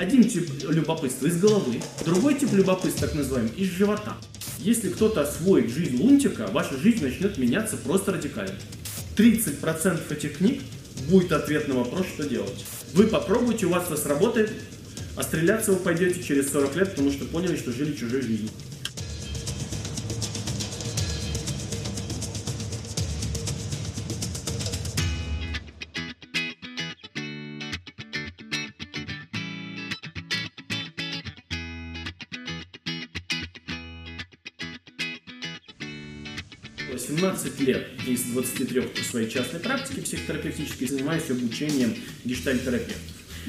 Один тип любопытства из головы, другой тип любопытства, так называемый, из живота. Если кто-то освоит жизнь лунтика, ваша жизнь начнет меняться просто радикально. 30% этих книг будет ответ на вопрос, что делать. Вы попробуйте, у вас это сработает, а стреляться вы пойдете через 40 лет, потому что поняли, что жили чужой жизнью. Из 23 по своей частной практике психотерапевтической занимаюсь обучением гештальтерапевтов.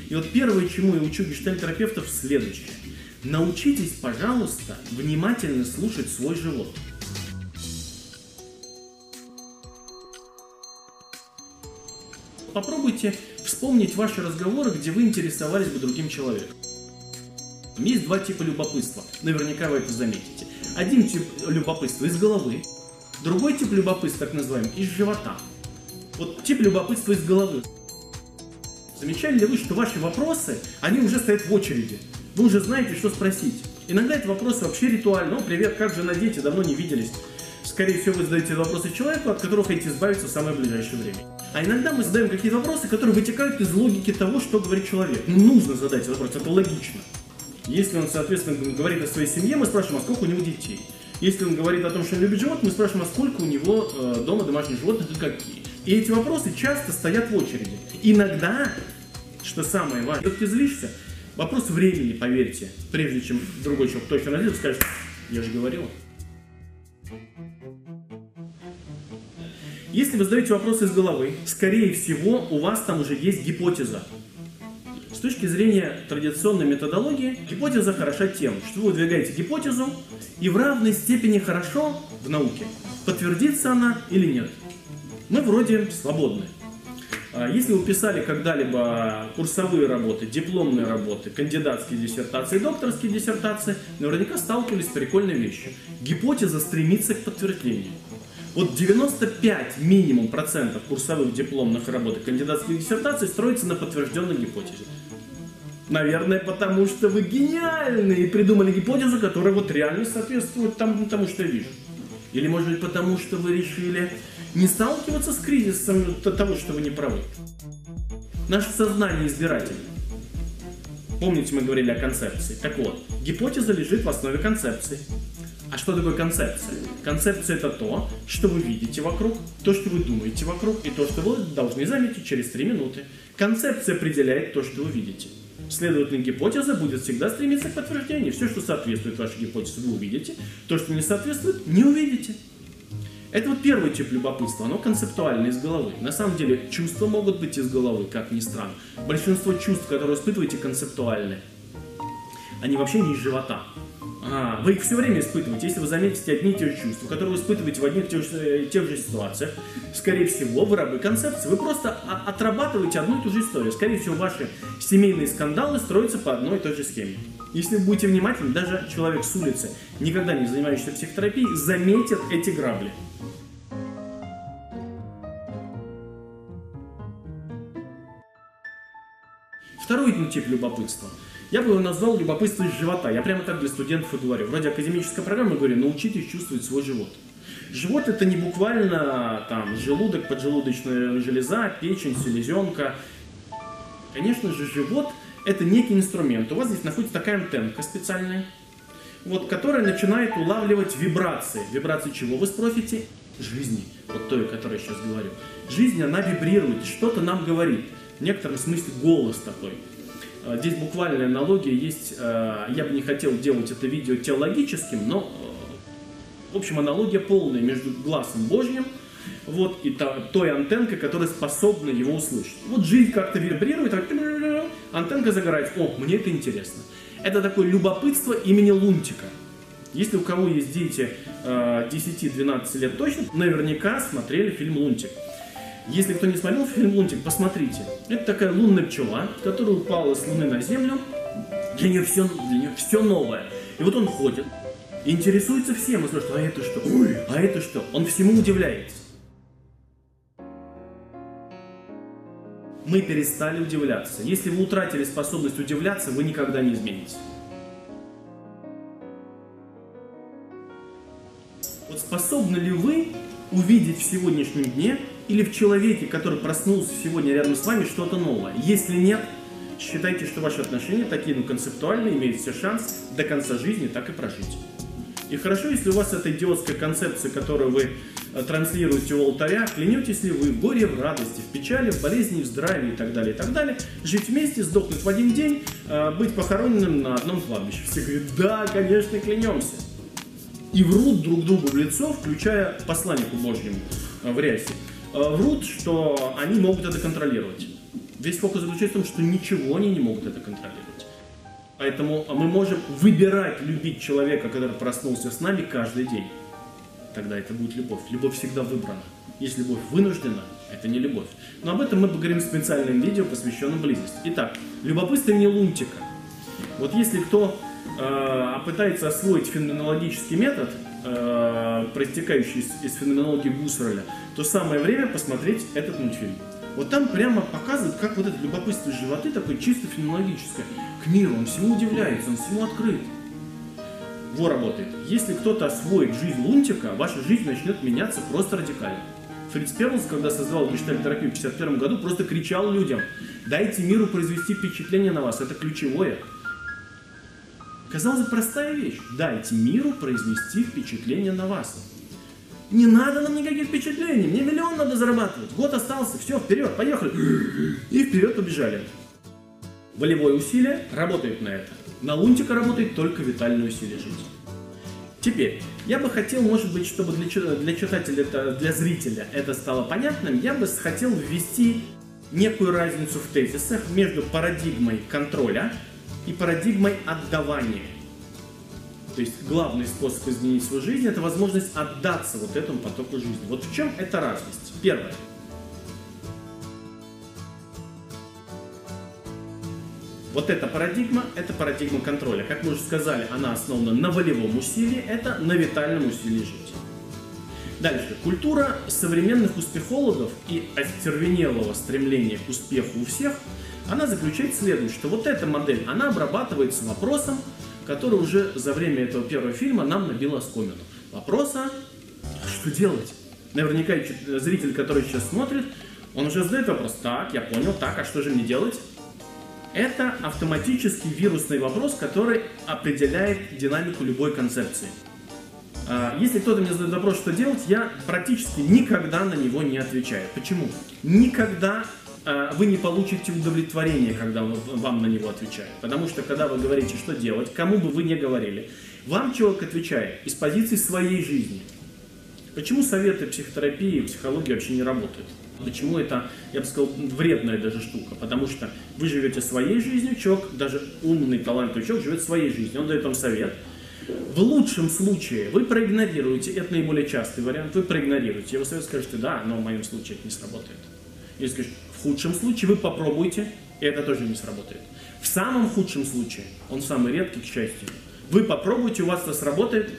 И вот первое, чему я учу гештальтерапевтов, следующее. Научитесь, пожалуйста, внимательно слушать свой живот. Попробуйте вспомнить ваши разговоры, где вы интересовались бы другим человеком. Есть два типа любопытства. Наверняка вы это заметите. Один тип любопытства из головы, Другой тип любопытства, так называемый, из живота. Вот тип любопытства из головы. Замечали ли вы, что ваши вопросы, они уже стоят в очереди? Вы уже знаете, что спросить. Иногда это вопросы вообще ритуальные. Ну, привет, как же на дети, давно не виделись. Скорее всего, вы задаете вопросы человеку, от которого хотите избавиться в самое ближайшее время. А иногда мы задаем какие-то вопросы, которые вытекают из логики того, что говорит человек. Ну, нужно задать вопрос, это логично. Если он, соответственно, говорит о своей семье, мы спрашиваем, а сколько у него детей? Если он говорит о том, что он любит животных, мы спрашиваем, а сколько у него э, дома домашних животных и какие. И эти вопросы часто стоят в очереди. Иногда, что самое важное, ты злишься, вопрос времени, поверьте, прежде чем другой человек точно найдет, скажет, я же говорил. Если вы задаете вопросы из головы, скорее всего, у вас там уже есть гипотеза. С точки зрения традиционной методологии, гипотеза хороша тем, что вы выдвигаете гипотезу, и в равной степени хорошо в науке, подтвердится она или нет. Мы вроде свободны. А если вы писали когда-либо курсовые работы, дипломные работы, кандидатские диссертации, докторские диссертации, наверняка сталкивались с прикольной вещью. Гипотеза стремится к подтверждению. Вот 95 минимум процентов курсовых дипломных работ кандидатских диссертаций строится на подтвержденной гипотезе. Наверное, потому что вы гениальны и придумали гипотезу, которая вот реально соответствует тому, тому что я вижу. Или, может быть, потому что вы решили не сталкиваться с кризисом того, что вы не правы. Наше сознание избирательно. Помните, мы говорили о концепции. Так вот, гипотеза лежит в основе концепции. А что такое концепция? Концепция это то, что вы видите вокруг, то, что вы думаете вокруг, и то, что вы должны заметить через 3 минуты. Концепция определяет то, что вы видите. Следовательно, гипотеза будет всегда стремиться к подтверждению. Все, что соответствует вашей гипотезе, вы увидите. То, что не соответствует, не увидите. Это вот первый тип любопытства, оно концептуально из головы. На самом деле чувства могут быть из головы, как ни странно. Большинство чувств, которые испытываете, концептуальны. Они вообще не из живота. А, вы их все время испытываете. Если вы заметите одни и те же чувства, которые вы испытываете в одних и тех же, э, тех же ситуациях, скорее всего, вы рабы концепции. Вы просто отрабатываете одну и ту же историю. Скорее всего, ваши семейные скандалы строятся по одной и той же схеме. Если вы будете внимательны, даже человек с улицы, никогда не занимающийся психотерапией, заметит эти грабли. Второй тип любопытства – я бы его назвал любопытство из живота. Я прямо так для студентов и говорю. Вроде академическая программа, говорю, научитесь чувствовать свой живот. Живот это не буквально там желудок, поджелудочная железа, печень, селезенка. Конечно же, живот это некий инструмент. У вас здесь находится такая антенка специальная, вот, которая начинает улавливать вибрации. Вибрации чего вы спросите? Жизни. Вот той, о которой я сейчас говорю. Жизнь, она вибрирует, что-то нам говорит. В некотором смысле голос такой. Э, здесь буквальная аналогия есть, э, я бы не хотел делать это видео теологическим, но, э, в общем, аналогия полная между глазом Божьим вот, и той антенкой, которая способна его услышать. Вот жизнь как-то вибрирует, антенка загорается, о, мне это интересно. Это такое любопытство имени Лунтика. Если у кого есть дети 10-12 лет точно, наверняка смотрели фильм «Лунтик». Если кто не смотрел фильм «Лунтик», посмотрите. Это такая лунная пчела, которая упала с Луны на Землю. Для нее все, для нее все новое. И вот он ходит, интересуется всем и спрашивает, а это что? Ой, а это что? Он всему удивляется. Мы перестали удивляться. Если вы утратили способность удивляться, вы никогда не изменитесь. Вот способны ли вы увидеть в сегодняшнем дне или в человеке, который проснулся сегодня рядом с вами, что-то новое? Если нет, считайте, что ваши отношения такие, ну, концептуальные, имеют все шанс до конца жизни так и прожить. И хорошо, если у вас эта идиотская концепция, которую вы э, транслируете у алтаря, клянетесь ли вы в горе, в радости, в печали, в болезни, в здравии и так далее, и так далее, жить вместе, сдохнуть в один день, э, быть похороненным на одном кладбище. Все говорят, да, конечно, клянемся. И врут друг другу в лицо, включая посланнику Божьему э, в рясе. Врут, что они могут это контролировать. Весь фокус заключается в том, что ничего они не могут это контролировать. Поэтому мы можем выбирать любить человека, который проснулся с нами каждый день. Тогда это будет любовь. Любовь всегда выбрана. Если любовь вынуждена, это не любовь. Но об этом мы поговорим в специальном видео, посвященном близости. Итак, любопытство не лунтика. Вот если кто э, пытается освоить феноменологический метод, э, проистекающий из, из феноменологии Гуссерля, то самое время посмотреть этот мультфильм. Вот там прямо показывают, как вот это любопытство животы такое чисто феноменологическое к миру, он всему удивляется, он всему открыт. Во работает. Если кто-то освоит жизнь Лунтика, ваша жизнь начнет меняться просто радикально. Фриц Перлс, когда создавал гештальтерапию в 1951 году, просто кричал людям, дайте миру произвести впечатление на вас, это ключевое. Казалось бы, простая вещь. Дайте миру произвести впечатление на вас. Не надо нам никаких впечатлений, мне миллион надо зарабатывать. Год остался, все, вперед, поехали. И вперед побежали. Волевое усилие работает на это. На лунтика работает только витальное усилие жизни. Теперь, я бы хотел, может быть, чтобы для, для читателя, для зрителя это стало понятным, я бы хотел ввести некую разницу в тезисах между парадигмой контроля и парадигмой отдавания. То есть главный способ изменить свою жизнь – это возможность отдаться вот этому потоку жизни. Вот в чем эта разность? Первое. Вот эта парадигма – это парадигма контроля. Как мы уже сказали, она основана на волевом усилии, это на витальном усилии жить. Дальше. Культура современных успехологов и остервенелого стремления к успеху у всех, она заключает следующее, что вот эта модель, она обрабатывается вопросом, который уже за время этого первого фильма нам набил оскомину. Вопроса, что делать? Наверняка зритель, который сейчас смотрит, он уже задает вопрос, так, я понял, так, а что же мне делать? Это автоматический вирусный вопрос, который определяет динамику любой концепции. А, если кто-то мне задает вопрос, что делать, я практически никогда на него не отвечаю. Почему? Никогда вы не получите удовлетворение, когда вам на него отвечают. Потому что, когда вы говорите, что делать, кому бы вы ни говорили, вам человек отвечает из позиции своей жизни. Почему советы психотерапии и психологии вообще не работают? Почему это, я бы сказал, вредная даже штука? Потому что вы живете своей жизнью, человек, даже умный, талантливый человек живет своей жизнью, он дает вам совет. В лучшем случае вы проигнорируете, это наиболее частый вариант, вы проигнорируете, его совет скажете, да, но в моем случае это не сработает. Или скажете, в худшем случае вы попробуйте, и это тоже не сработает. В самом худшем случае, он самый редкий, к счастью, вы попробуйте, у вас это сработает,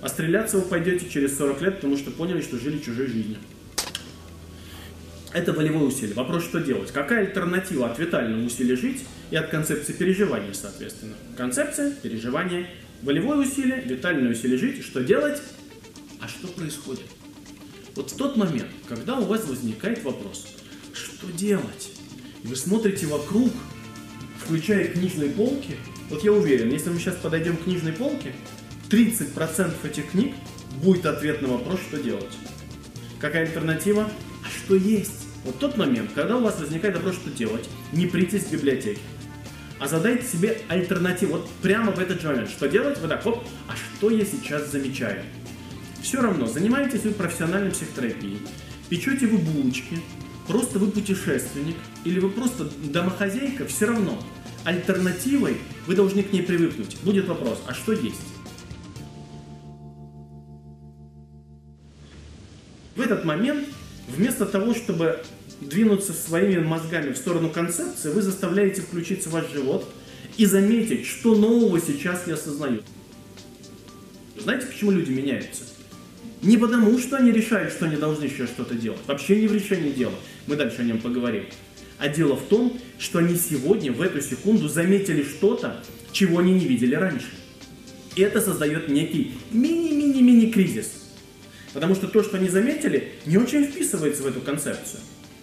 а стреляться вы пойдете через 40 лет, потому что поняли, что жили чужой жизнью. Это волевое усилие. Вопрос, что делать? Какая альтернатива от витального усилия жить и от концепции переживания, соответственно? Концепция, переживание, волевое усилие, витальное усилие жить. Что делать? А что происходит? Вот в тот момент, когда у вас возникает вопрос, что делать? Вы смотрите вокруг, включая книжные полки. Вот я уверен, если мы сейчас подойдем к книжной полке, 30% этих книг будет ответ на вопрос, что делать. Какая альтернатива? А что есть? Вот тот момент, когда у вас возникает вопрос, что делать, не прийтесь в библиотеке, а задайте себе альтернативу. Вот прямо в этот же момент. Что делать? Вы так, оп, а что я сейчас замечаю? Все равно, занимаетесь вы профессиональной психотерапией, печете вы булочки, просто вы путешественник, или вы просто домохозяйка, все равно. Альтернативой вы должны к ней привыкнуть. Будет вопрос, а что есть? В этот момент Вместо того, чтобы двинуться своими мозгами в сторону концепции, вы заставляете включиться ваш живот и заметить, что нового сейчас я осознаю. Знаете, почему люди меняются? Не потому, что они решают, что они должны еще что-то делать. Вообще не в решении дела. Мы дальше о нем поговорим. А дело в том, что они сегодня, в эту секунду, заметили что-то, чего они не видели раньше. И это создает некий мини-мини-мини кризис. Потому что то, что они заметили, не очень вписывается в эту концепцию.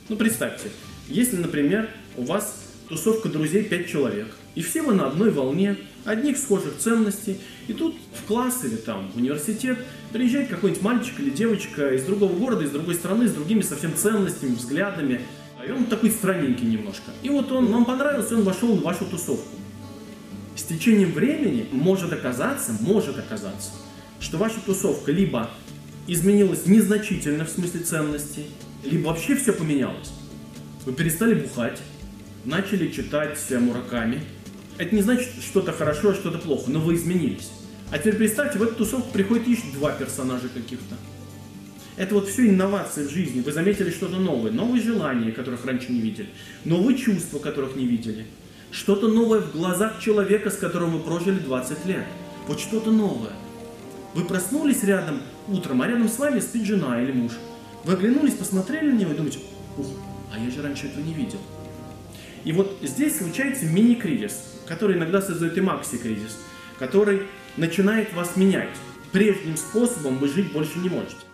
Ну, представьте, если, например, у вас тусовка друзей 5 человек, и все вы на одной волне, одних схожих ценностей, и тут в класс или там в университет приезжает какой-нибудь мальчик или девочка из другого города, из другой страны, с другими совсем ценностями, взглядами, и он такой странненький немножко. И вот он вам понравился, он вошел в вашу тусовку. С течением времени может оказаться, может оказаться, что ваша тусовка либо изменилась незначительно в смысле ценностей, либо вообще все поменялось. Вы перестали бухать, начали читать Мураками. Это не значит что-то хорошо, что-то плохо, но вы изменились. А теперь представьте, в эту тусовку приходит еще два персонажа каких-то. Это вот все инновации в жизни. Вы заметили что-то новое, новые желания, которых раньше не видели, новые чувства, которых не видели. Что-то новое в глазах человека, с которым вы прожили 20 лет. Вот что-то новое. Вы проснулись рядом утром, а рядом с вами спит жена или муж. Вы оглянулись, посмотрели на него и думаете, ух, а я же раньше этого не видел. И вот здесь случается мини-кризис, который иногда создает и макси-кризис, который начинает вас менять. Прежним способом вы жить больше не можете.